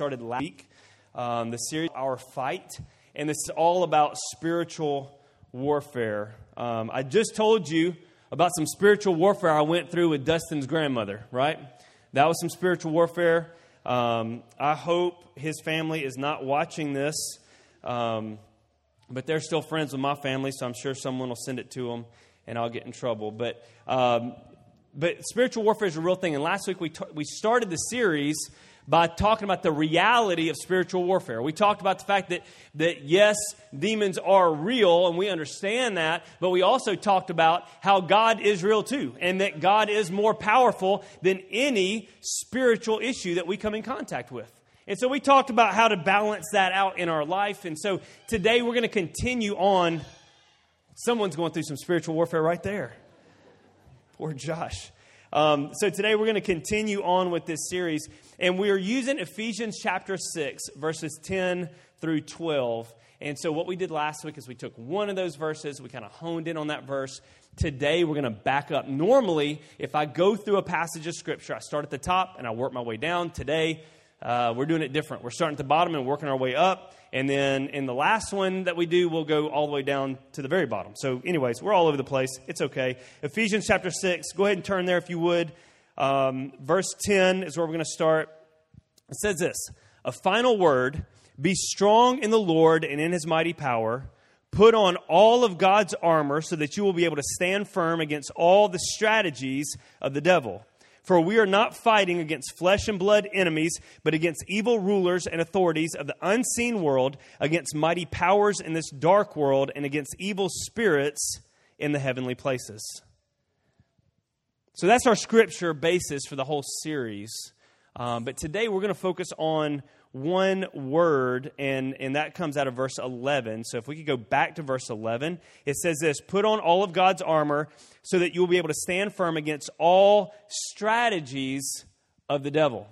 started last week. Um, the series, Our Fight, and this is all about spiritual warfare. Um, I just told you about some spiritual warfare I went through with Dustin's grandmother, right? That was some spiritual warfare. Um, I hope his family is not watching this, um, but they're still friends with my family, so I'm sure someone will send it to them and I'll get in trouble. But, um, but spiritual warfare is a real thing. And last week we, t- we started the series by talking about the reality of spiritual warfare. We talked about the fact that, that yes, demons are real, and we understand that, but we also talked about how God is real too, and that God is more powerful than any spiritual issue that we come in contact with. And so we talked about how to balance that out in our life. And so today we're going to continue on. Someone's going through some spiritual warfare right there. Poor Josh. Um, so today we're going to continue on with this series, and we are using Ephesians chapter 6, verses 10 through 12. And so what we did last week is we took one of those verses, we kind of honed in on that verse. Today we're going to back up. Normally, if I go through a passage of scripture, I start at the top and I work my way down. Today, uh, we're doing it different. We're starting at the bottom and working our way up. And then in the last one that we do, we'll go all the way down to the very bottom. So, anyways, we're all over the place. It's okay. Ephesians chapter 6, go ahead and turn there if you would. Um, verse 10 is where we're going to start. It says this A final word be strong in the Lord and in his mighty power. Put on all of God's armor so that you will be able to stand firm against all the strategies of the devil. For we are not fighting against flesh and blood enemies, but against evil rulers and authorities of the unseen world, against mighty powers in this dark world, and against evil spirits in the heavenly places. So that's our scripture basis for the whole series. Um, but today we're going to focus on one word, and, and that comes out of verse 11. So if we could go back to verse 11, it says this Put on all of God's armor so that you will be able to stand firm against all strategies of the devil.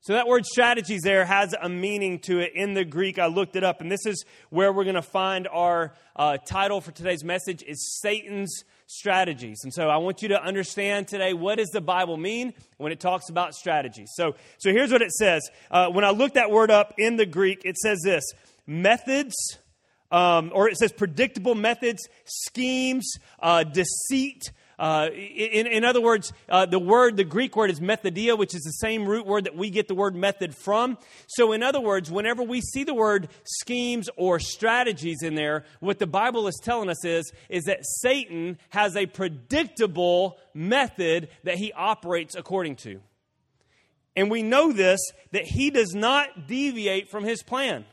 So that word strategies there has a meaning to it in the Greek. I looked it up, and this is where we're going to find our uh, title for today's message is Satan's strategies. And so I want you to understand today what does the Bible mean when it talks about strategies. So, so here's what it says. Uh, when I looked that word up in the Greek, it says this methods, um, or it says predictable methods, schemes, uh, deceit, uh, in, in, other words, uh, the word, the Greek word is methodia, which is the same root word that we get the word method from. So, in other words, whenever we see the word schemes or strategies in there, what the Bible is telling us is, is that Satan has a predictable method that he operates according to. And we know this, that he does not deviate from his plan.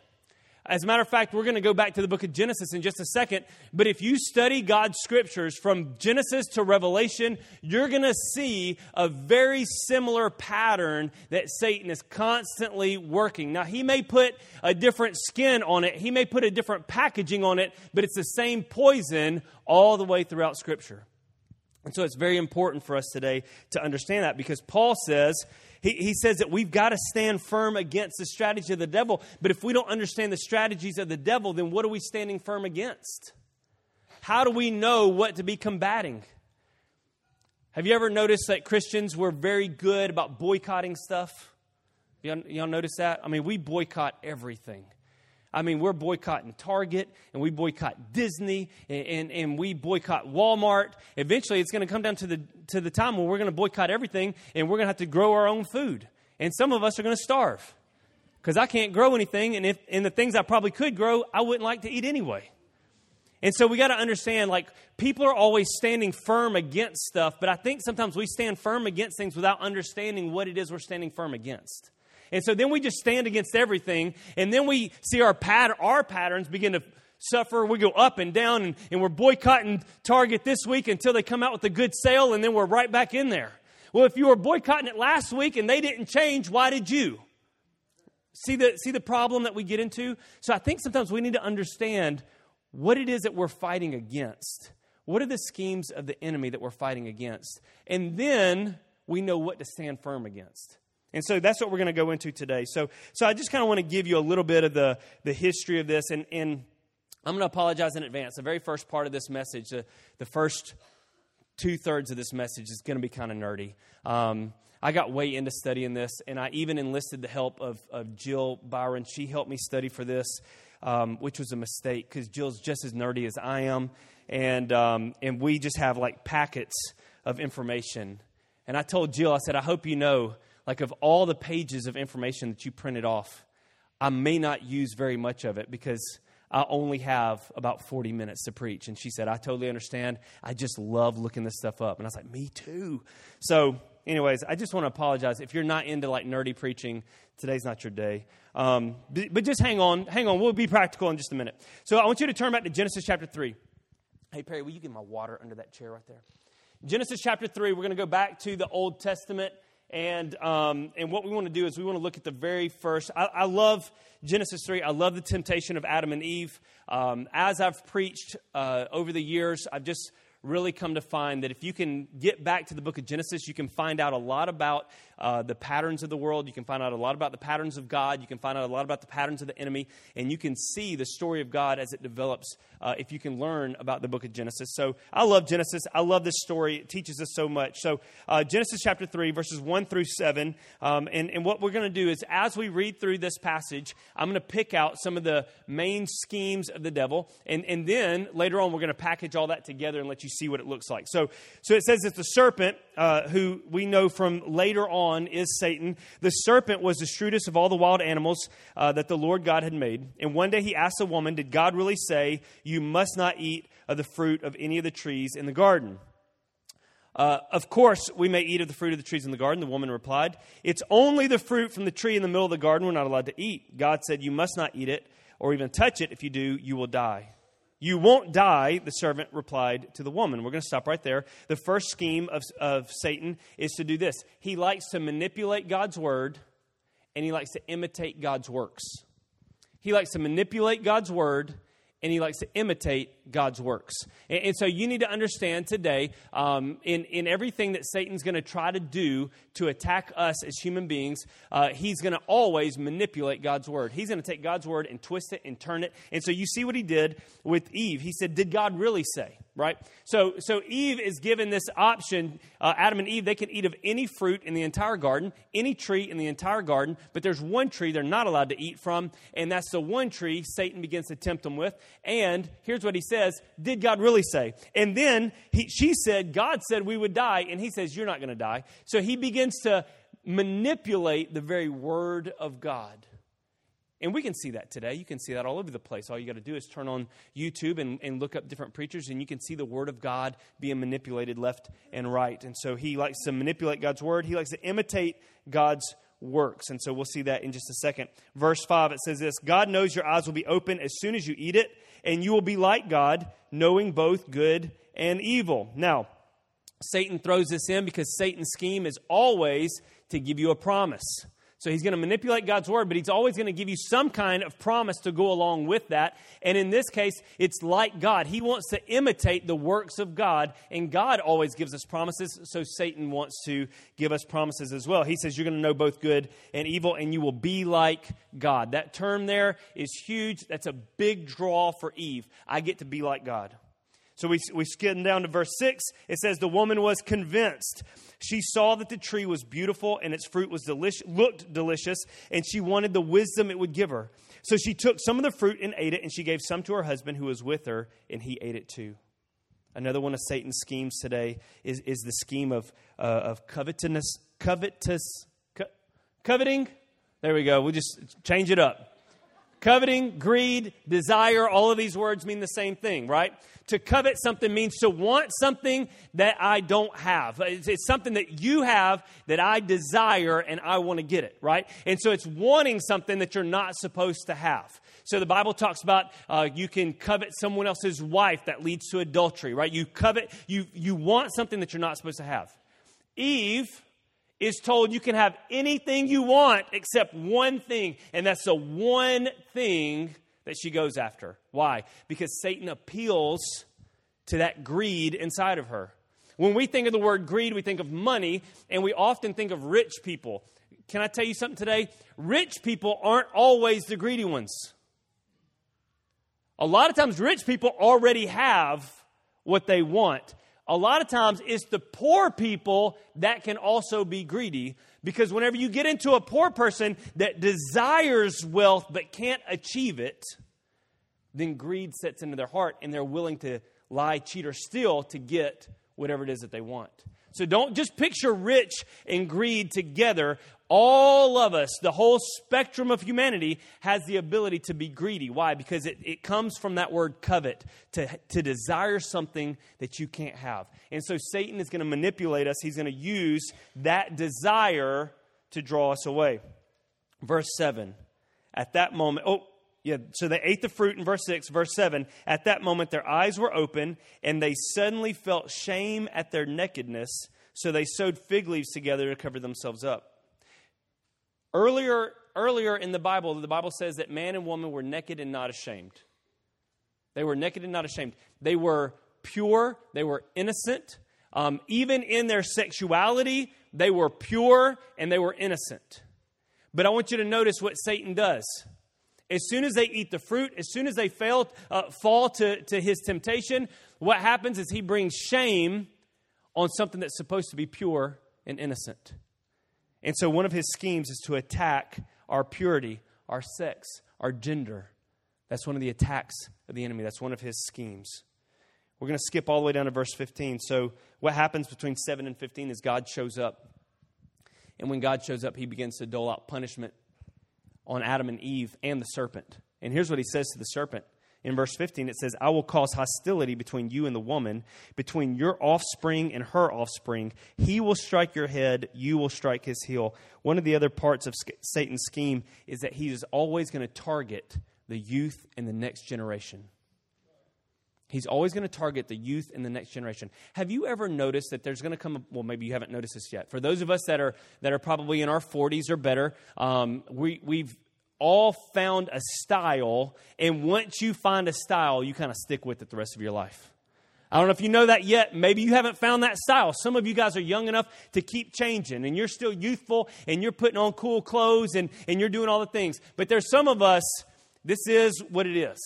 As a matter of fact, we're going to go back to the book of Genesis in just a second. But if you study God's scriptures from Genesis to Revelation, you're going to see a very similar pattern that Satan is constantly working. Now, he may put a different skin on it, he may put a different packaging on it, but it's the same poison all the way throughout scripture. And so it's very important for us today to understand that because Paul says he, he says that we've got to stand firm against the strategy of the devil. But if we don't understand the strategies of the devil, then what are we standing firm against? How do we know what to be combating? Have you ever noticed that Christians were very good about boycotting stuff? Y'all, y'all notice that? I mean, we boycott everything. I mean, we're boycotting Target and we boycott Disney and, and, and we boycott Walmart. Eventually, it's going to come down to the, to the time when we're going to boycott everything and we're going to have to grow our own food. And some of us are going to starve because I can't grow anything. And, if, and the things I probably could grow, I wouldn't like to eat anyway. And so we got to understand like people are always standing firm against stuff, but I think sometimes we stand firm against things without understanding what it is we're standing firm against. And so then we just stand against everything, and then we see our, pat- our patterns begin to suffer. We go up and down, and, and we're boycotting Target this week until they come out with a good sale, and then we're right back in there. Well, if you were boycotting it last week and they didn't change, why did you? See the, see the problem that we get into? So I think sometimes we need to understand what it is that we're fighting against. What are the schemes of the enemy that we're fighting against? And then we know what to stand firm against. And so that's what we're going to go into today. So, so I just kind of want to give you a little bit of the, the history of this. And, and I'm going to apologize in advance. The very first part of this message, the, the first two thirds of this message is going to be kind of nerdy. Um, I got way into studying this, and I even enlisted the help of, of Jill Byron. She helped me study for this, um, which was a mistake because Jill's just as nerdy as I am, and um, and we just have like packets of information. And I told Jill, I said, I hope you know, like of all the pages of information that you printed off, I may not use very much of it because I only have about 40 minutes to preach. And she said, I totally understand. I just love looking this stuff up. And I was like, me too. So anyways, I just want to apologize. If you're not into like nerdy preaching, today's not your day. Um, but, but just hang on, hang on. We'll be practical in just a minute. So I want you to turn back to Genesis chapter 3. Hey, Perry, will you get my water under that chair right there? Genesis chapter 3, we're going to go back to the Old Testament. And, um, and what we want to do is we want to look at the very first. I, I love Genesis 3. I love the temptation of Adam and Eve. Um, as I've preached uh, over the years, I've just really come to find that if you can get back to the book of Genesis, you can find out a lot about uh, the patterns of the world. You can find out a lot about the patterns of God. You can find out a lot about the patterns of the enemy. And you can see the story of God as it develops uh, if you can learn about the book of Genesis. So I love Genesis. I love this story. It teaches us so much. So, uh, Genesis chapter 3, verses 1 through 7. Um, and, and what we're going to do is, as we read through this passage, I'm going to pick out some of the main schemes of the devil. And, and then later on, we're going to package all that together and let you see what it looks like. So, so it says that the serpent, uh, who we know from later on is Satan, the serpent was the shrewdest of all the wild animals uh, that the Lord God had made. And one day he asked the woman, Did God really say, You must not eat of the fruit of any of the trees in the garden? Uh, of course, we may eat of the fruit of the trees in the garden, the woman replied. It's only the fruit from the tree in the middle of the garden we're not allowed to eat. God said, You must not eat it or even touch it. If you do, you will die. You won't die, the servant replied to the woman. We're going to stop right there. The first scheme of, of Satan is to do this he likes to manipulate God's word and he likes to imitate God's works. He likes to manipulate God's word and he likes to imitate God's works. And, and so you need to understand today, um, in, in everything that Satan's going to try to do to attack us as human beings, uh, he's going to always manipulate God's word. He's going to take God's word and twist it and turn it. And so you see what he did with Eve. He said, Did God really say? Right? So, so Eve is given this option. Uh, Adam and Eve, they can eat of any fruit in the entire garden, any tree in the entire garden, but there's one tree they're not allowed to eat from, and that's the one tree Satan begins to tempt them with. And here's what he says Did God really say? And then he, she said, God said we would die. And he says, You're not going to die. So he begins to manipulate the very word of God. And we can see that today. You can see that all over the place. All you got to do is turn on YouTube and, and look up different preachers, and you can see the Word of God being manipulated left and right. And so he likes to manipulate God's Word, he likes to imitate God's works. And so we'll see that in just a second. Verse 5, it says this God knows your eyes will be open as soon as you eat it, and you will be like God, knowing both good and evil. Now, Satan throws this in because Satan's scheme is always to give you a promise. So he's going to manipulate God's word, but he's always going to give you some kind of promise to go along with that. And in this case, it's like God. He wants to imitate the works of God, and God always gives us promises, so Satan wants to give us promises as well. He says, You're going to know both good and evil, and you will be like God. That term there is huge. That's a big draw for Eve. I get to be like God. So we, we skim down to verse 6. It says, The woman was convinced. She saw that the tree was beautiful and its fruit was delicious, looked delicious, and she wanted the wisdom it would give her. So she took some of the fruit and ate it, and she gave some to her husband who was with her, and he ate it too. Another one of Satan's schemes today is, is the scheme of, uh, of covetousness, covetous, co- coveting. There we go. We'll just change it up. Coveting, greed, desire, all of these words mean the same thing, right? To covet something means to want something that I don't have. It's, it's, something that you have that I desire and I want to get it, right? And so it's wanting something that you're not supposed to have. So the Bible talks about uh, you can covet someone else's wife that leads to adultery, right? You covet, you, you want something that you're not supposed to have. Eve is told you can have anything you want except one thing, and that's the one thing that she goes after. Why? Because Satan appeals to that greed inside of her. When we think of the word greed, we think of money, and we often think of rich people. Can I tell you something today? Rich people aren't always the greedy ones. A lot of times, rich people already have what they want a lot of times it's the poor people that can also be greedy because whenever you get into a poor person that desires wealth but can't achieve it, then greed sets into their heart and they're willing to lie, cheat, or steal to get whatever it is that they want. So don't just picture rich and greed together. All of us, the whole spectrum of humanity, has the ability to be greedy. Why? Because it, it comes from that word covet, to, to desire something that you can't have. And so Satan is going to manipulate us. He's going to use that desire to draw us away. Verse 7. At that moment, oh, yeah, so they ate the fruit in verse 6. Verse 7 At that moment, their eyes were open, and they suddenly felt shame at their nakedness, so they sewed fig leaves together to cover themselves up. Earlier, earlier in the Bible, the Bible says that man and woman were naked and not ashamed. They were naked and not ashamed. They were pure, they were innocent. Um, even in their sexuality, they were pure and they were innocent. But I want you to notice what Satan does as soon as they eat the fruit, as soon as they fail, uh, fall to, to his temptation, what happens is he brings shame on something that's supposed to be pure and innocent. And so one of his schemes is to attack our purity, our sex, our gender. That's one of the attacks of the enemy. That's one of his schemes. We're going to skip all the way down to verse 15. So, what happens between 7 and 15 is God shows up. And when God shows up, he begins to dole out punishment on Adam and Eve and the serpent. And here's what he says to the serpent. In verse 15, it says, I will cause hostility between you and the woman, between your offspring and her offspring. He will strike your head, you will strike his heel. One of the other parts of Satan's scheme is that he is always going to target the youth and the next generation. He's always going to target the youth and the next generation. Have you ever noticed that there's going to come? A, well, maybe you haven't noticed this yet. For those of us that are that are probably in our 40s or better, um, we we've all found a style, and once you find a style, you kind of stick with it the rest of your life. I don't know if you know that yet. Maybe you haven't found that style. Some of you guys are young enough to keep changing, and you're still youthful, and you're putting on cool clothes, and, and you're doing all the things. But there's some of us, this is what it is,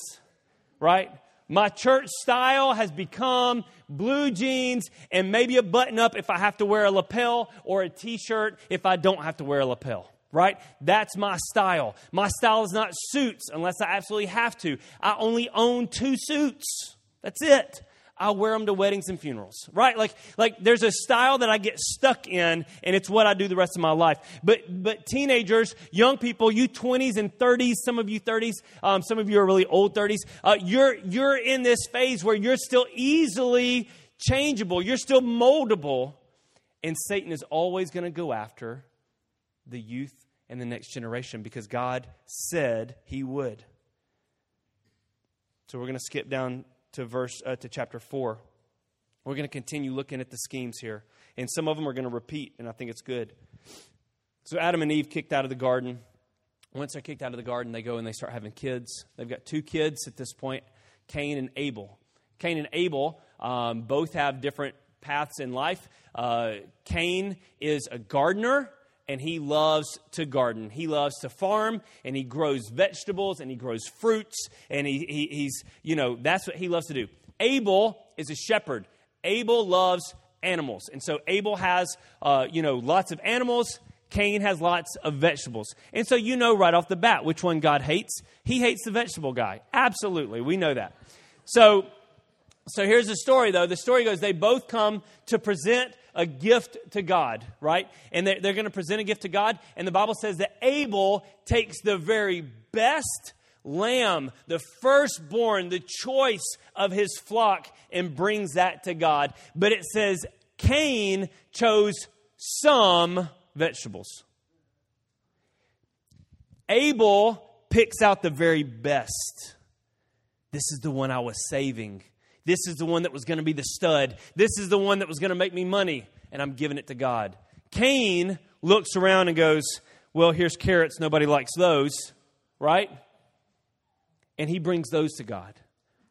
right? My church style has become blue jeans and maybe a button up if I have to wear a lapel or a t shirt if I don't have to wear a lapel. Right? That's my style. My style is not suits unless I absolutely have to. I only own two suits. That's it. I wear them to weddings and funerals, right? Like, like there's a style that I get stuck in, and it's what I do the rest of my life. But, but teenagers, young people, you 20s and 30s, some of you 30s, um, some of you are really old 30s, uh, you're, you're in this phase where you're still easily changeable, you're still moldable, and Satan is always going to go after the youth and the next generation because God said he would. So we're going to skip down to verse uh, to chapter 4. We're going to continue looking at the schemes here. And some of them are going to repeat, and I think it's good. So Adam and Eve kicked out of the garden. Once they're kicked out of the garden, they go and they start having kids. They've got two kids at this point Cain and Abel. Cain and Abel um, both have different paths in life. Uh, Cain is a gardener, and he loves to garden. He loves to farm and he grows vegetables and he grows fruits and he, he, he's, you know, that's what he loves to do. Abel is a shepherd. Abel loves animals. And so Abel has, uh, you know, lots of animals. Cain has lots of vegetables. And so you know right off the bat which one God hates. He hates the vegetable guy. Absolutely. We know that. So, so here's the story though. The story goes they both come to present a gift to God, right? And they're, they're going to present a gift to God. And the Bible says that Abel takes the very best lamb, the firstborn, the choice of his flock, and brings that to God. But it says Cain chose some vegetables. Abel picks out the very best. This is the one I was saving. This is the one that was going to be the stud. This is the one that was going to make me money, and I'm giving it to God. Cain looks around and goes, Well, here's carrots. Nobody likes those, right? And he brings those to God.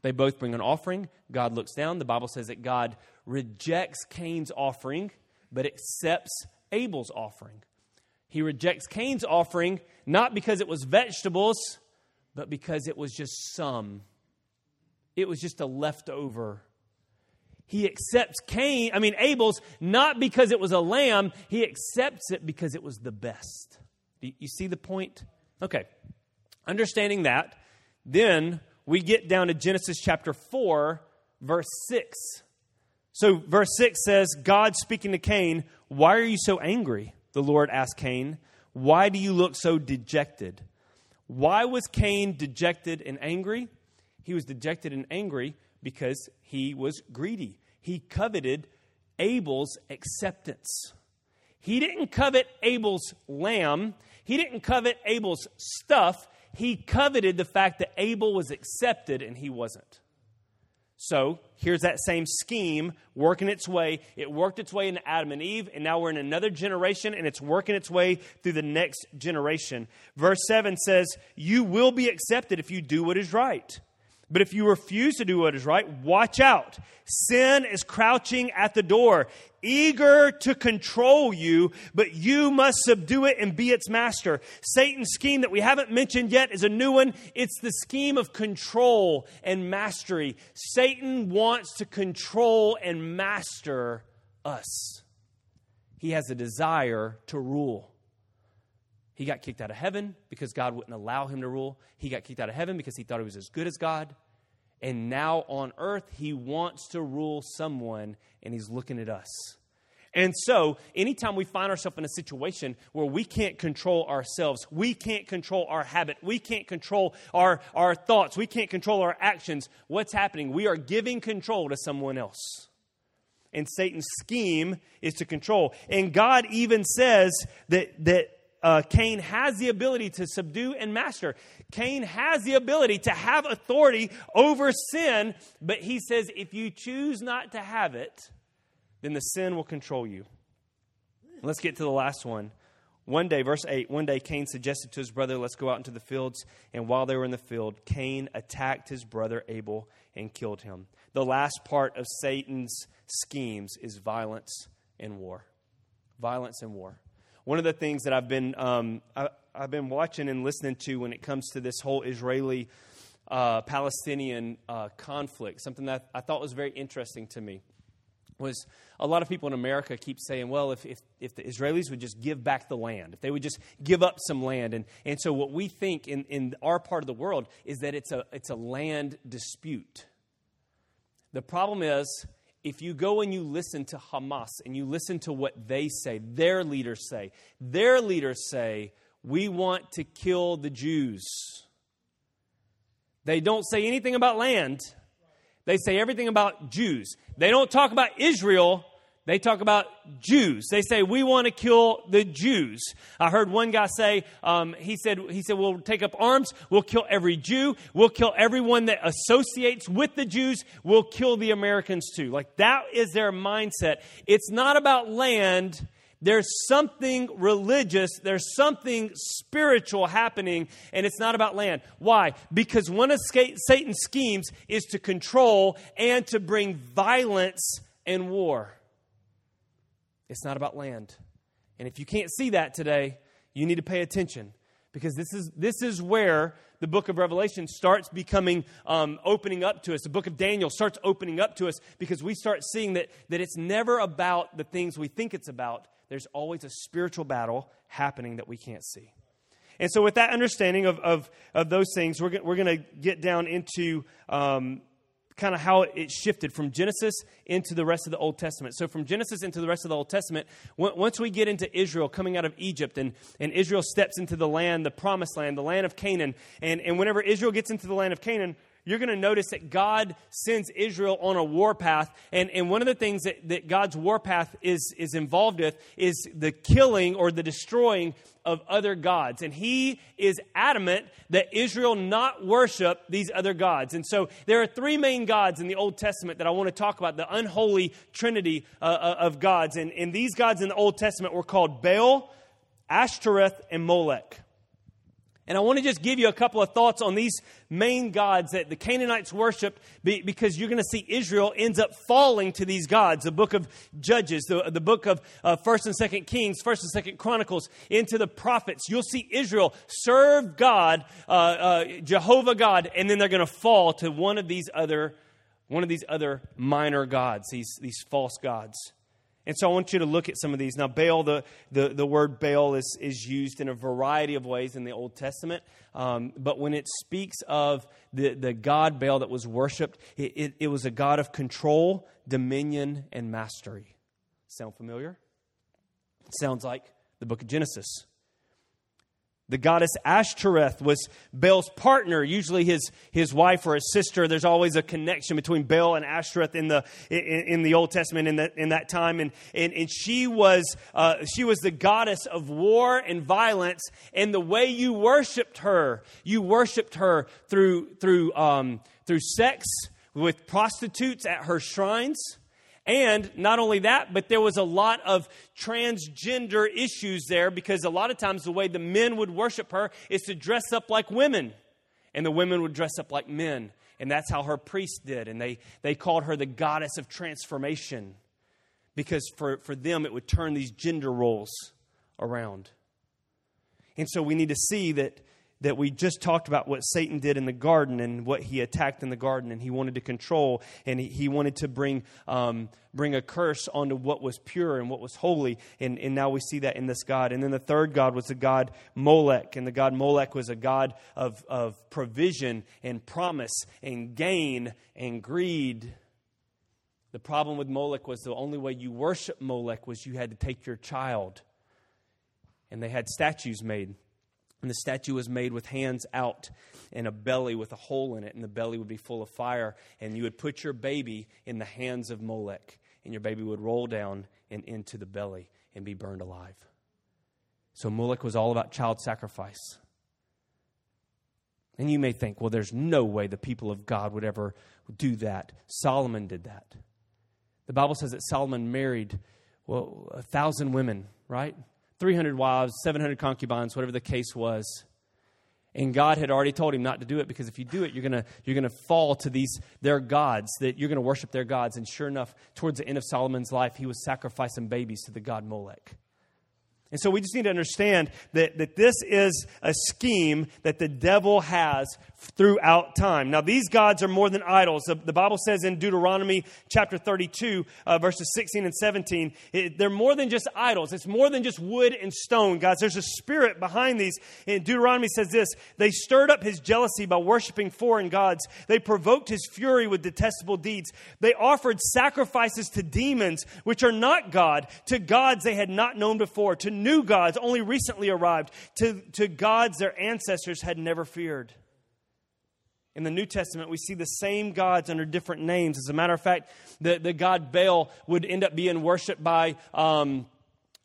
They both bring an offering. God looks down. The Bible says that God rejects Cain's offering, but accepts Abel's offering. He rejects Cain's offering not because it was vegetables, but because it was just some it was just a leftover. he accepts Cain, I mean Abel's, not because it was a lamb, he accepts it because it was the best. You see the point? Okay. Understanding that, then we get down to Genesis chapter 4, verse 6. So, verse 6 says, God speaking to Cain, Why are you so angry? The Lord asked Cain, Why do you look so dejected? Why was Cain dejected and angry? He was dejected and angry because he was greedy. He coveted Abel's acceptance. He didn't covet Abel's lamb, he didn't covet Abel's stuff. He coveted the fact that Abel was accepted and he wasn't. So here's that same scheme working its way. It worked its way into Adam and Eve, and now we're in another generation, and it's working its way through the next generation. Verse 7 says, You will be accepted if you do what is right. But if you refuse to do what is right, watch out. Sin is crouching at the door, eager to control you, but you must subdue it and be its master. Satan's scheme that we haven't mentioned yet is a new one. It's the scheme of control and mastery. Satan wants to control and master us. He has a desire to rule. He got kicked out of heaven because God wouldn't allow him to rule. He got kicked out of heaven because he thought he was as good as God. And now on earth, he wants to rule someone, and he's looking at us. And so, anytime we find ourselves in a situation where we can't control ourselves, we can't control our habit, we can't control our, our thoughts, we can't control our actions, what's happening? We are giving control to someone else. And Satan's scheme is to control. And God even says that, that uh, Cain has the ability to subdue and master. Cain has the ability to have authority over sin, but he says if you choose not to have it, then the sin will control you. Let's get to the last one. One day, verse 8, one day Cain suggested to his brother, Let's go out into the fields. And while they were in the field, Cain attacked his brother Abel and killed him. The last part of Satan's schemes is violence and war. Violence and war one of the things that I've been um, I, have been watching and listening to when it comes to this whole Israeli uh, Palestinian uh, conflict, something that I thought was very interesting to me, was a lot of people in America keep saying, well, if, if, if the Israelis would just give back the land, if they would just give up some land. And, and so, what we think in, in our part of the world is that it's a, it's a land dispute. The problem is, if you go and you listen to Hamas and you listen to what they say, their leaders say, their leaders say, we want to kill the Jews. They don't say anything about land. They say everything about Jews. They don't talk about Israel they talk about Jews. They say we want to kill the Jews. I heard one guy say, um, he said, he said we'll take up arms, we'll kill every Jew, we'll kill everyone that associates with the Jews, we'll kill the Americans too. Like that is their mindset. It's not about land. There's something religious, there's something spiritual happening, and it's not about land. Why? Because one of Satan's schemes is to control and to bring violence and war. It's not about land. And if you can't see that today, you need to pay attention because this is, this is where the book of Revelation starts becoming, um, opening up to us. The book of Daniel starts opening up to us because we start seeing that, that it's never about the things we think it's about. There's always a spiritual battle happening that we can't see. And so, with that understanding of, of, of those things, we're, we're going to get down into um, kind of how it shifted from Genesis into the rest of the Old Testament. So, from Genesis into the rest of the Old Testament, once we get into Israel coming out of Egypt and, and Israel steps into the land, the promised land, the land of Canaan, and, and whenever Israel gets into the land of Canaan, you're going to notice that God sends Israel on a warpath. And, and one of the things that, that God's warpath is, is involved with is the killing or the destroying of other gods. And he is adamant that Israel not worship these other gods. And so there are three main gods in the Old Testament that I want to talk about the unholy trinity uh, uh of gods. And, and these gods in the Old Testament were called Baal, Ashtoreth, and Molech. And I want to just give you a couple of thoughts on these main gods that the Canaanites worshiped because you're going to see Israel ends up falling to these gods. The book of Judges, the, the book of uh, 1st and 2nd Kings, 1st and 2nd Chronicles, into the prophets. You'll see Israel serve God, uh, uh, Jehovah God, and then they're going to fall to one of these other one of these other minor gods, these, these false gods. And so I want you to look at some of these. Now, Baal, the, the, the word Baal is, is used in a variety of ways in the Old Testament. Um, but when it speaks of the, the god Baal that was worshiped, it, it, it was a god of control, dominion, and mastery. Sound familiar? Sounds like the book of Genesis. The goddess Ashtoreth was Baal's partner, usually his, his wife or his sister. There's always a connection between Baal and Ashtoreth in the, in, in the Old Testament in, the, in that time. And, and, and she, was, uh, she was the goddess of war and violence. And the way you worshiped her, you worshiped her through, through, um, through sex with prostitutes at her shrines and not only that, but there was a lot of transgender issues there because a lot of times the way the men would worship her is to dress up like women, and the women would dress up like men. And that's how her priests did. And they, they called her the goddess of transformation because for, for them it would turn these gender roles around. And so we need to see that that we just talked about what Satan did in the garden and what he attacked in the garden, and he wanted to control and he, wanted to bring, um, bring a curse onto what was pure and what was holy. And, and now we see that in this God. And then the third God was the God Molech, and the God Molech was a God of, of provision and promise and gain and greed. The problem with Molech was the only way you worship Molech was you had to take your child. And they had statues made. And the statue was made with hands out and a belly with a hole in it, and the belly would be full of fire. And you would put your baby in the hands of Molech, and your baby would roll down and into the belly and be burned alive. So Molech was all about child sacrifice. And you may think, well, there's no way the people of God would ever do that. Solomon did that. The Bible says that Solomon married, well, a thousand women, right? 300 wives, 700 concubines, whatever the case was. And God had already told him not to do it because if you do it, you're going you're gonna fall to these, their gods, that you're going to worship their gods. And sure enough, towards the end of Solomon's life, he was sacrificing babies to the god Molech. And so we just need to understand that, that this is a scheme that the devil has throughout time. Now, these gods are more than idols. The, the Bible says in Deuteronomy chapter 32, uh, verses 16 and 17, it, they're more than just idols. It's more than just wood and stone, guys. There's a spirit behind these. And Deuteronomy says this They stirred up his jealousy by worshiping foreign gods, they provoked his fury with detestable deeds. They offered sacrifices to demons, which are not God, to gods they had not known before, to new gods only recently arrived, to, to gods their ancestors had never feared. In the New Testament, we see the same gods under different names. As a matter of fact, the, the god Baal would end up being worshiped by, um,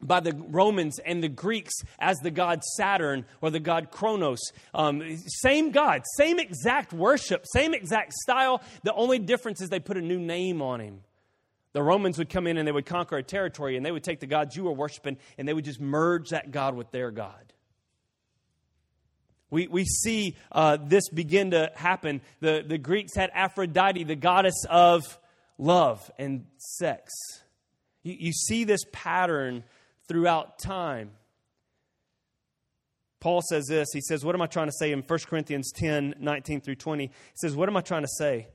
by the Romans and the Greeks as the god Saturn or the god Kronos. Um, same God, same exact worship, same exact style. The only difference is they put a new name on him. The Romans would come in and they would conquer a territory and they would take the gods you were worshiping and they would just merge that God with their God. We, we see uh, this begin to happen. The, the Greeks had Aphrodite, the goddess of love and sex. You, you see this pattern throughout time. Paul says this. He says, What am I trying to say in 1 Corinthians 10 19 through 20? He says, What am I trying to say?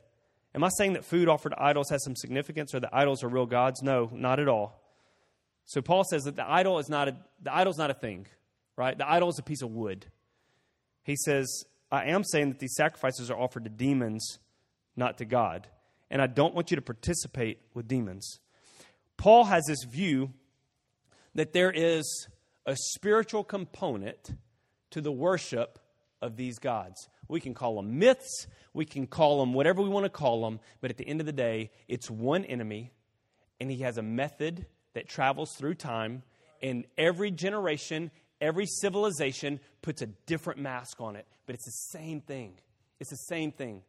Am I saying that food offered to idols has some significance or that idols are real gods? No, not at all. So Paul says that the idol is not a, the idol's not a thing, right? The idol is a piece of wood. He says, I am saying that these sacrifices are offered to demons, not to God. And I don't want you to participate with demons. Paul has this view that there is a spiritual component to the worship of these gods. We can call them myths, we can call them whatever we want to call them, but at the end of the day, it's one enemy, and he has a method that travels through time. And every generation, every civilization puts a different mask on it, but it's the same thing. It's the same thing.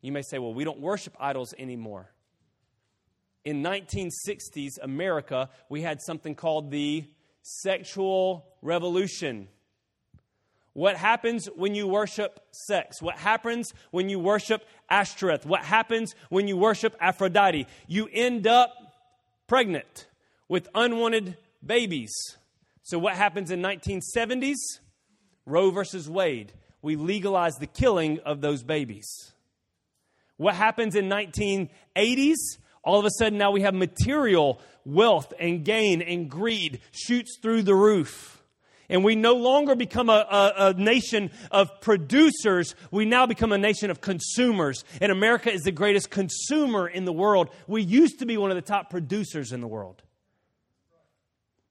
You may say, well, we don't worship idols anymore. In 1960s America, we had something called the sexual revolution. What happens when you worship sex? What happens when you worship Ashtoreth? What happens when you worship Aphrodite? You end up pregnant with unwanted babies. So, what happens in 1970s? Roe versus Wade. We legalize the killing of those babies. What happens in 1980s? All of a sudden now we have material wealth and gain and greed shoots through the roof. And we no longer become a, a, a, nation of producers. We now become a nation of consumers. And America is the greatest consumer in the world. We used to be one of the top producers in the world.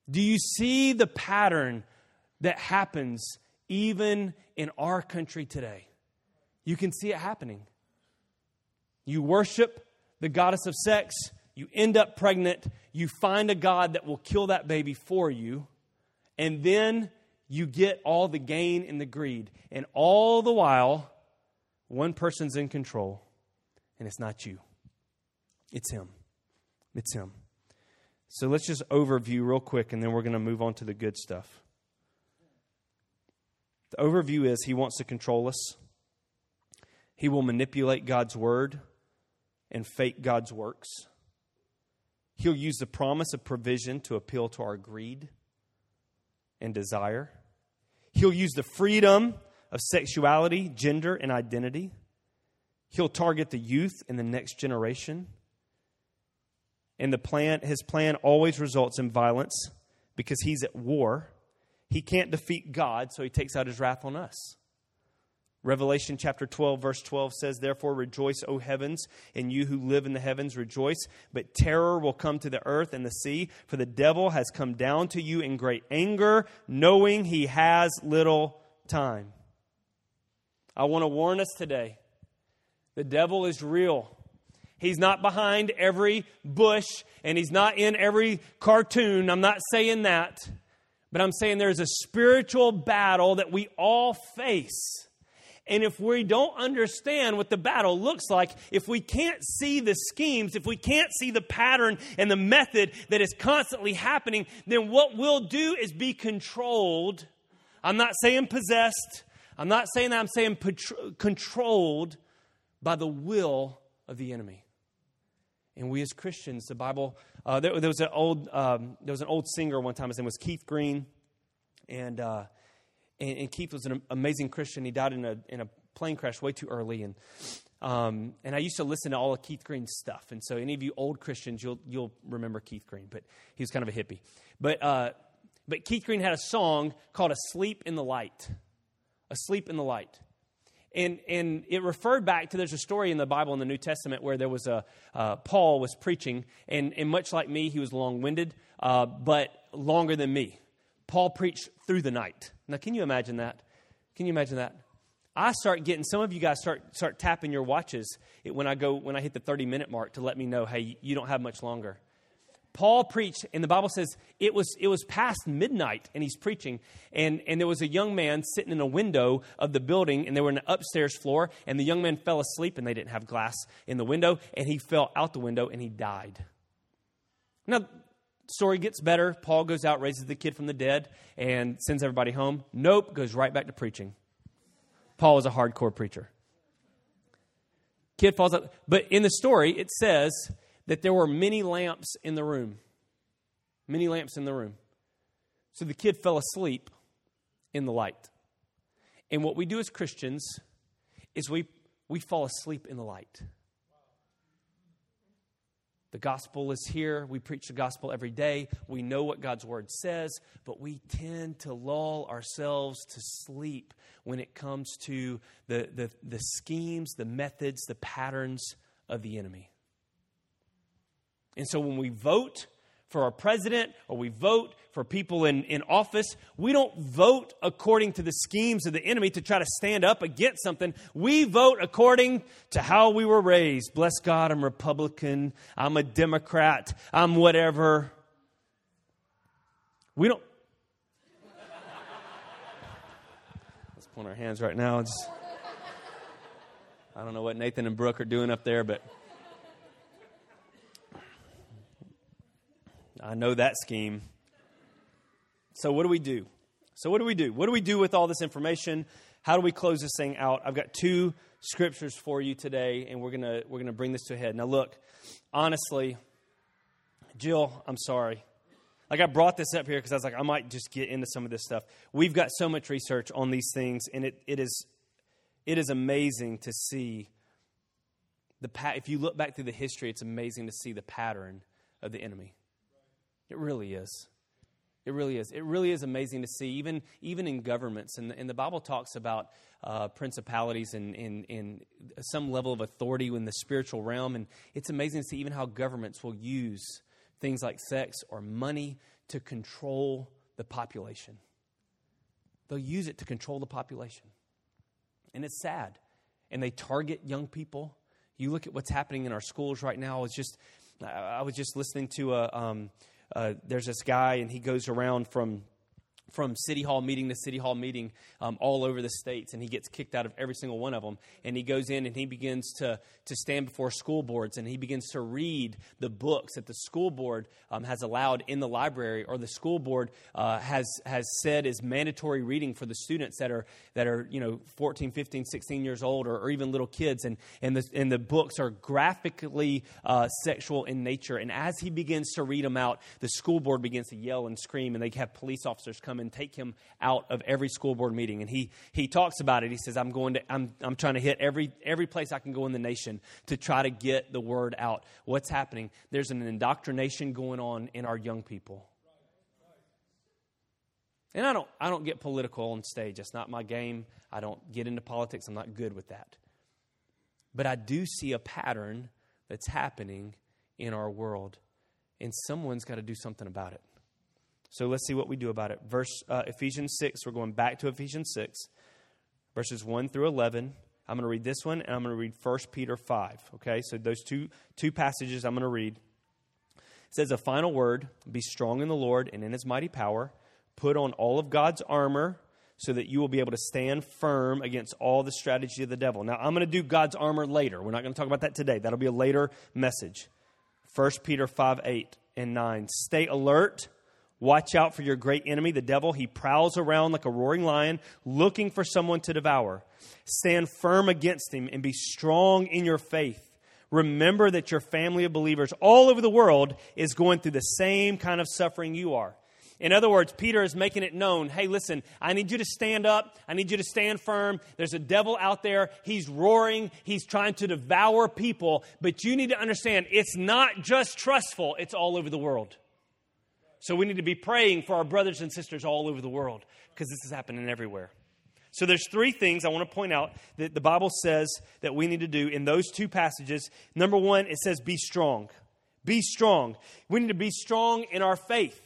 Do you see the pattern that happens even in our country today? You can see it happening. You worship the goddess of sex, you end up pregnant, you find a God that will kill that baby for you, and then you get all the gain and the greed. And all the while, one person's in control, and it's not you, it's him. It's him. So let's just overview real quick, and then we're going to move on to the good stuff. The overview is he wants to control us. He will manipulate God's word and fake God's works. He'll use the promise of provision to appeal to our greed and desire. He'll use the freedom of sexuality, gender, and identity. He'll target the youth and the next generation. And the plan, his plan always results in violence because he's at war. He can't defeat God, so he takes out his wrath on us. Revelation chapter 12, verse 12 says, Therefore rejoice, O heavens, and you who live in the heavens rejoice. But terror will come to the earth and the sea, for the devil has come down to you in great anger, knowing he has little time. I want to warn us today the devil is real. He's not behind every bush, and he's not in every cartoon. I'm not saying that. But I'm saying there's a spiritual battle that we all face and if we don't understand what the battle looks like, if we can't see the schemes, if we can't see the pattern and the method that is constantly happening, then what we'll do is be controlled. I'm not saying possessed. I'm not saying that. I'm saying patro- controlled by the will of the enemy. And we as Christians, the Bible, uh, there, there, was an old, um, there was an old singer one time. His name was Keith Green, and uh, and, and, Keith was an amazing Christian. He died in a, in a plane crash way too early. And, um, and I used to listen to all of Keith Green's stuff. And so, any of you old Christians, you'll, you'll remember Keith Green, but he was kind of a hippie. But, uh, but Keith Green had a song called Asleep in the Light. Asleep in the Light. And, and it referred back to there's a story in the Bible in the New Testament where there was a uh, Paul was preaching, and, and much like me, he was long winded, uh, but longer than me. Paul preached through the night. Now, can you imagine that? Can you imagine that? I start getting some of you guys start start tapping your watches when I go when I hit the 30 minute mark to let me know, hey, you don't have much longer. Paul preached, and the Bible says it was it was past midnight, and he's preaching, and and there was a young man sitting in a window of the building, and they were in the upstairs floor, and the young man fell asleep, and they didn't have glass in the window, and he fell out the window, and he died. Now story gets better. Paul goes out, raises the kid from the dead, and sends everybody home. Nope, goes right back to preaching. Paul was a hardcore preacher. Kid falls out. But in the story, it says that there were many lamps in the room. Many lamps in the room. So the kid fell asleep in the light. And what we do as Christians is we, we fall asleep in the light. The gospel is here. We preach the gospel every day. We know what God's word says, but we tend to lull ourselves to sleep when it comes to the, the, the schemes, the methods, the patterns of the enemy. And so when we vote, for our president or we vote for people in, in office, we don't vote according to the schemes of the enemy to try to stand up against something. We vote according to how we were raised. Bless God, I'm Republican, I'm a Democrat, I'm whatever. We don't. Let's point our hands right now. I don't know what Nathan and Brooke are doing up there, but. I know that scheme. So, what do we do? So, what do we do? What do we do with all this information? How do we close this thing out? I've got two scriptures for you today, and we're gonna we're gonna bring this to a head. Now, look, honestly, Jill, I'm sorry. Like I brought this up here because I was like, I might just get into some of this stuff. We've got so much research on these things, and it, it is it is amazing to see the pa- if you look back through the history, it's amazing to see the pattern of the enemy. It really is. It really is. It really is amazing to see, even, even in governments. And, and the Bible talks about uh, principalities and, some level of authority in the spiritual realm. And it's amazing to see even how governments will use things like sex or money to control the population. They'll use it to control the population. And it's sad. And they target young people. You look at what's happening in our schools right now. It's just, I was just listening to a. Um, uh, there's this guy, and he goes around from from city hall meeting to city hall meeting um, all over the states, and he gets kicked out of every single one of them. And he goes in and he begins to, to stand before school boards and he begins to read the books that the school board um, has allowed in the library or the school board uh, has, has said is mandatory reading for the students that are, that are you know, 14, 15, 16 years old or, or even little kids. And, and, the, and the books are graphically uh, sexual in nature. And as he begins to read them out, the school board begins to yell and scream, and they have police officers come and take him out of every school board meeting. And he, he talks about it. He says, I'm going to, I'm, I'm trying to hit every, every place I can go in the nation to try to get the word out. What's happening? There's an indoctrination going on in our young people. And I don't, I don't get political on stage. That's not my game. I don't get into politics. I'm not good with that. But I do see a pattern that's happening in our world. And someone's got to do something about it. So let's see what we do about it. Verse uh, Ephesians 6, we're going back to Ephesians 6, verses 1 through 11. I'm going to read this one, and I'm going to read 1 Peter 5. Okay, so those two, two passages I'm going to read. It says, A final word be strong in the Lord and in his mighty power. Put on all of God's armor so that you will be able to stand firm against all the strategy of the devil. Now, I'm going to do God's armor later. We're not going to talk about that today. That'll be a later message. 1 Peter 5 8 and 9. Stay alert Watch out for your great enemy, the devil. He prowls around like a roaring lion, looking for someone to devour. Stand firm against him and be strong in your faith. Remember that your family of believers all over the world is going through the same kind of suffering you are. In other words, Peter is making it known hey, listen, I need you to stand up. I need you to stand firm. There's a devil out there. He's roaring. He's trying to devour people. But you need to understand it's not just trustful, it's all over the world. So we need to be praying for our brothers and sisters all over the world because this is happening everywhere. So there's three things I want to point out that the Bible says that we need to do in those two passages. Number one, it says be strong. Be strong. We need to be strong in our faith.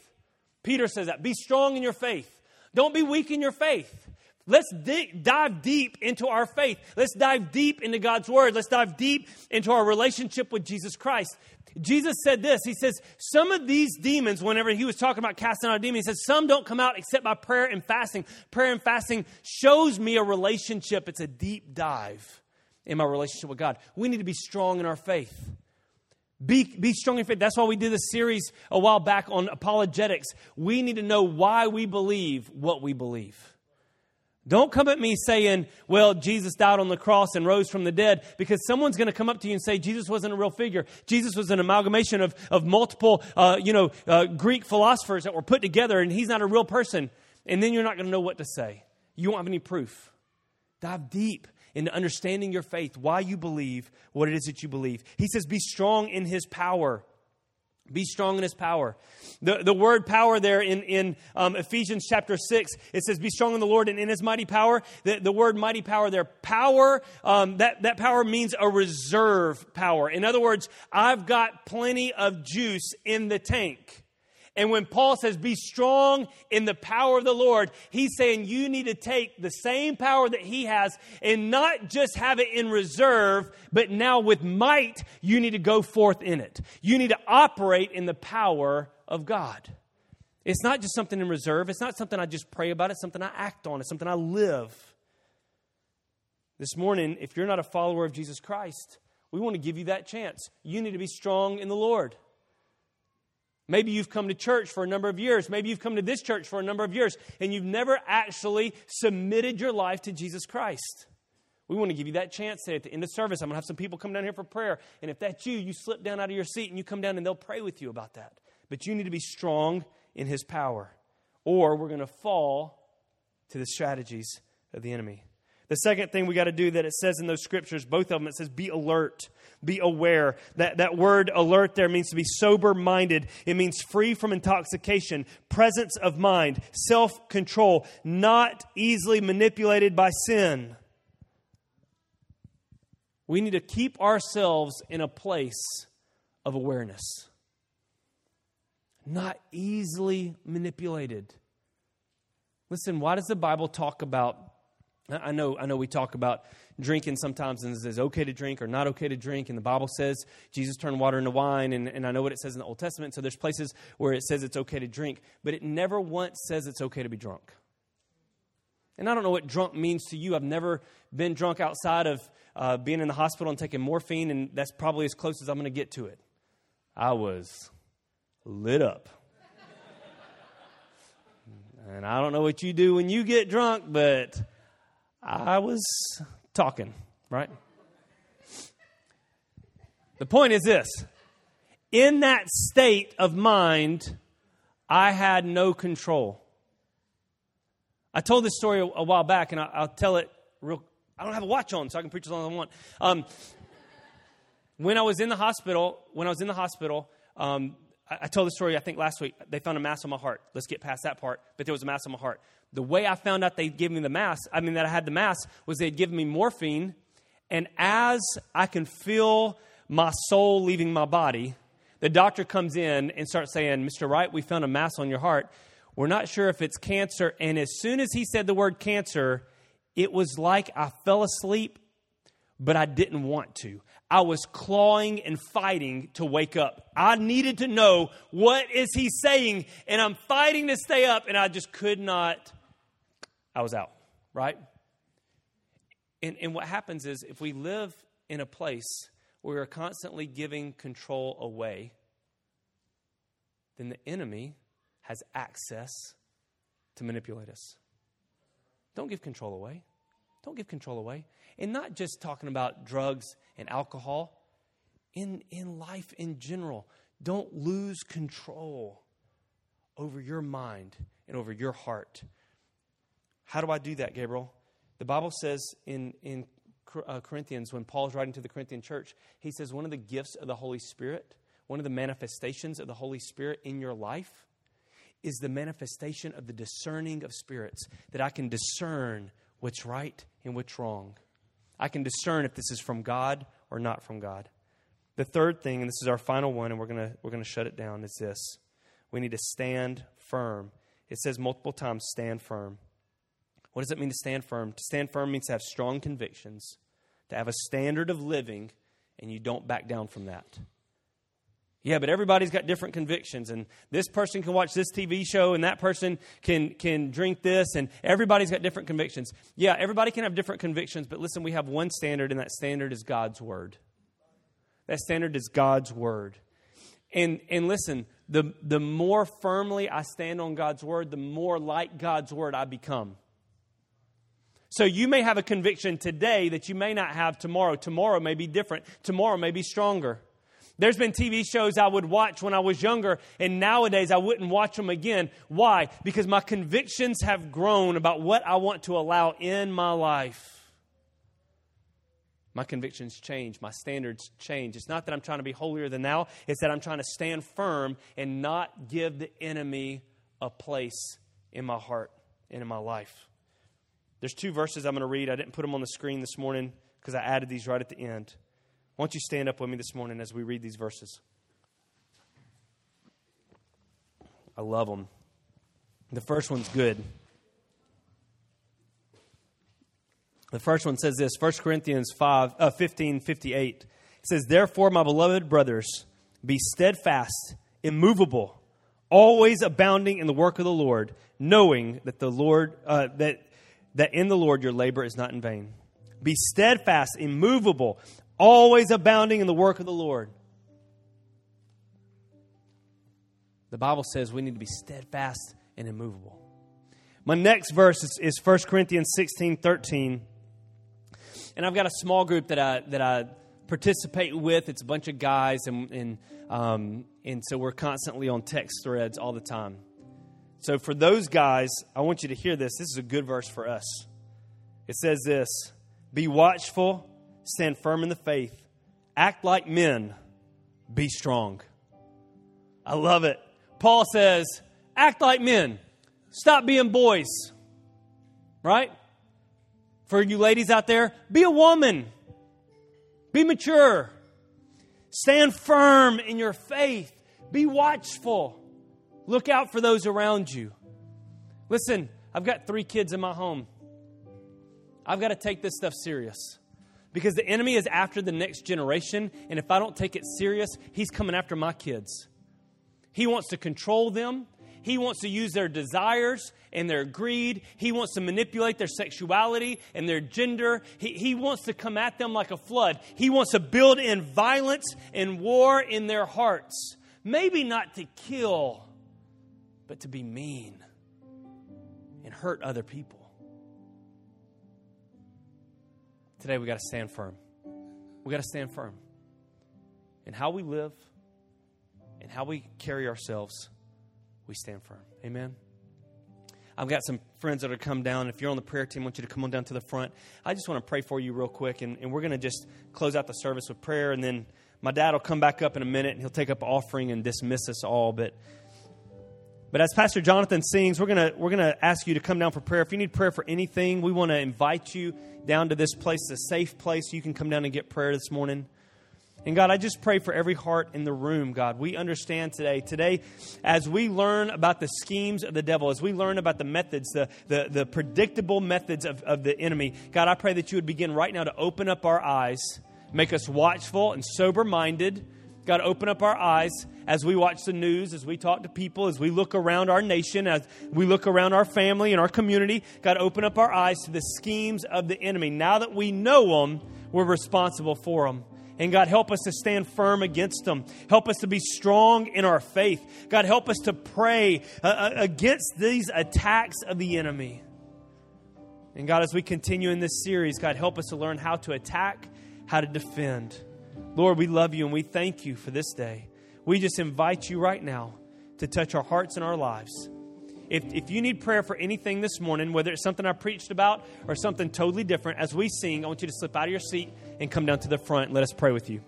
Peter says that. Be strong in your faith. Don't be weak in your faith. Let's dig, dive deep into our faith. Let's dive deep into God's Word. Let's dive deep into our relationship with Jesus Christ. Jesus said this He says, Some of these demons, whenever he was talking about casting out a demon, he says, Some don't come out except by prayer and fasting. Prayer and fasting shows me a relationship, it's a deep dive in my relationship with God. We need to be strong in our faith. Be, be strong in faith. That's why we did a series a while back on apologetics. We need to know why we believe what we believe. Don't come at me saying, well, Jesus died on the cross and rose from the dead, because someone's going to come up to you and say Jesus wasn't a real figure. Jesus was an amalgamation of, of multiple, uh, you know, uh, Greek philosophers that were put together, and he's not a real person. And then you're not going to know what to say. You won't have any proof. Dive deep into understanding your faith, why you believe what it is that you believe. He says, be strong in his power. Be strong in his power. The, the word power there in, in um, Ephesians chapter 6, it says, Be strong in the Lord and in his mighty power. The, the word mighty power there, power, um, that, that power means a reserve power. In other words, I've got plenty of juice in the tank. And when Paul says, be strong in the power of the Lord, he's saying you need to take the same power that he has and not just have it in reserve, but now with might, you need to go forth in it. You need to operate in the power of God. It's not just something in reserve, it's not something I just pray about, it's something I act on, it's something I live. This morning, if you're not a follower of Jesus Christ, we want to give you that chance. You need to be strong in the Lord. Maybe you've come to church for a number of years. Maybe you've come to this church for a number of years and you've never actually submitted your life to Jesus Christ. We want to give you that chance today at the end of service. I'm going to have some people come down here for prayer. And if that's you, you slip down out of your seat and you come down and they'll pray with you about that. But you need to be strong in His power, or we're going to fall to the strategies of the enemy. The second thing we got to do that it says in those scriptures, both of them, it says be alert, be aware. That, that word alert there means to be sober minded. It means free from intoxication, presence of mind, self control, not easily manipulated by sin. We need to keep ourselves in a place of awareness, not easily manipulated. Listen, why does the Bible talk about? I know, I know we talk about drinking sometimes and it's okay to drink or not okay to drink. And the Bible says Jesus turned water into wine. And, and I know what it says in the Old Testament. So there's places where it says it's okay to drink, but it never once says it's okay to be drunk. And I don't know what drunk means to you. I've never been drunk outside of uh, being in the hospital and taking morphine, and that's probably as close as I'm going to get to it. I was lit up. and I don't know what you do when you get drunk, but I was talking, right? The point is this in that state of mind, I had no control. I told this story a, while back, and I, will tell it real. I don't have a watch on, so I can preach as long as I want. Um, when I was in the hospital, when I was in the hospital, um, I, I told the story I think last week. They found a mass on my heart. Let's get past that part. But there was a mass on my heart. The way I found out they'd given me the mass, I mean that I had the mass, was they'd given me morphine, and as I can feel my soul leaving my body, the doctor comes in and starts saying, "Mr. Wright, we found a mass on your heart." We're not sure if it's cancer. And as soon as he said the word cancer, it was like I fell asleep, but I didn't want to. I was clawing and fighting to wake up. I needed to know what is he saying, and I'm fighting to stay up, and I just could not. I was out, right? And, and what happens is if we live in a place where we're constantly giving control away, then the enemy has access to manipulate us. Don't give control away. Don't give control away. And not just talking about drugs and alcohol, in, in life in general. Don't lose control over your mind and over your heart. How do I do that, Gabriel? The Bible says in, in uh, Corinthians, when Paul's writing to the Corinthian church, he says one of the gifts of the Holy Spirit, one of the manifestations of the Holy Spirit in your life is the manifestation of the discerning of spirits, that I can discern what's right and what's wrong. I can discern if this is from God or not from God. The third thing, and this is our final one, and we're going we're going to shut it down, is this. We need to stand firm. It says multiple times, stand firm. What does it mean to stand firm? To stand firm means to have strong convictions, to have a standard of living, and you don't back down from that. Yeah, but everybody's got different convictions, and this person can watch this TV show, and that person can, can drink this, and everybody's got different convictions. Yeah, everybody can have different convictions, but listen, we have one standard, and that standard is God's Word. That standard is God's Word. And, and listen, the, the more firmly I stand on God's Word, the more like God's Word I become. So you may have a conviction today that you may not have tomorrow. Tomorrow may be different, tomorrow may be stronger. There's been TV shows I would watch when I was younger, and nowadays I wouldn't watch them again. Why? Because my convictions have grown about what I want to allow in my life. My convictions change, my standards change. It's not that I'm trying to be holier than thou, it's that I'm trying to stand firm and not give the enemy a place in my heart and in my life. There's two verses I'm going to read. I didn't put them on the screen this morning because I added these right at the end. Why don't you stand up with me this morning as we read these verses? I love them. The first one's good. The first one says this 1 Corinthians 5, uh, 15 58. It says, Therefore, my beloved brothers, be steadfast, immovable, always abounding in the work of the Lord, knowing that the Lord, uh, that, that in the Lord your labor is not in vain. Be steadfast, immovable, always abounding in the work of the Lord. The Bible says we need to be steadfast and immovable. My next verse is, is 1 Corinthians 16 13. And I've got a small group that I, that I participate with. It's a bunch of guys, and, and, um, and so we're constantly on text threads all the time. So for those guys, I want you to hear this. This is a good verse for us. It says this Be watchful, stand firm in the faith, act like men, be strong. I love it. Paul says, Act like men, stop being boys. Right? For you ladies out there, be a woman, be mature, stand firm in your faith, be watchful, look out for those around you. Listen, I've got three kids in my home. I've got to take this stuff serious because the enemy is after the next generation, and if I don't take it serious, he's coming after my kids. He wants to control them. He wants to use their desires and their greed. He wants to manipulate their sexuality and their gender. He, he wants to come at them like a flood. He wants to build in violence and war in their hearts. Maybe not to kill, but to be mean and hurt other people. Today we got to stand firm. We got to stand firm in how we live and how we carry ourselves. We stand firm. Amen. I've got some friends that are come down. If you're on the prayer team, I want you to come on down to the front. I just want to pray for you real quick, and, and we're going to just close out the service with prayer, and then my dad will come back up in a minute, and he'll take up offering and dismiss us all. But but as Pastor Jonathan sings, we're gonna we're gonna ask you to come down for prayer. If you need prayer for anything, we want to invite you down to this place, a safe place. You can come down and get prayer this morning. And God, I just pray for every heart in the room, God. We understand today. Today, as we learn about the schemes of the devil, as we learn about the methods, the, the, the predictable methods of, of the enemy, God, I pray that you would begin right now to open up our eyes, make us watchful and sober minded. God, open up our eyes as we watch the news, as we talk to people, as we look around our nation, as we look around our family and our community. God, open up our eyes to the schemes of the enemy. Now that we know them, we're responsible for them. And God, help us to stand firm against them. Help us to be strong in our faith. God, help us to pray uh, uh, against these attacks of the enemy. And God, as we continue in this series, God, help us to learn how to attack, how to defend. Lord, we love you and we thank you for this day. We just invite you right now to touch our hearts and our lives. If, if you need prayer for anything this morning, whether it's something I preached about or something totally different, as we sing, I want you to slip out of your seat and come down to the front. And Let us pray with you.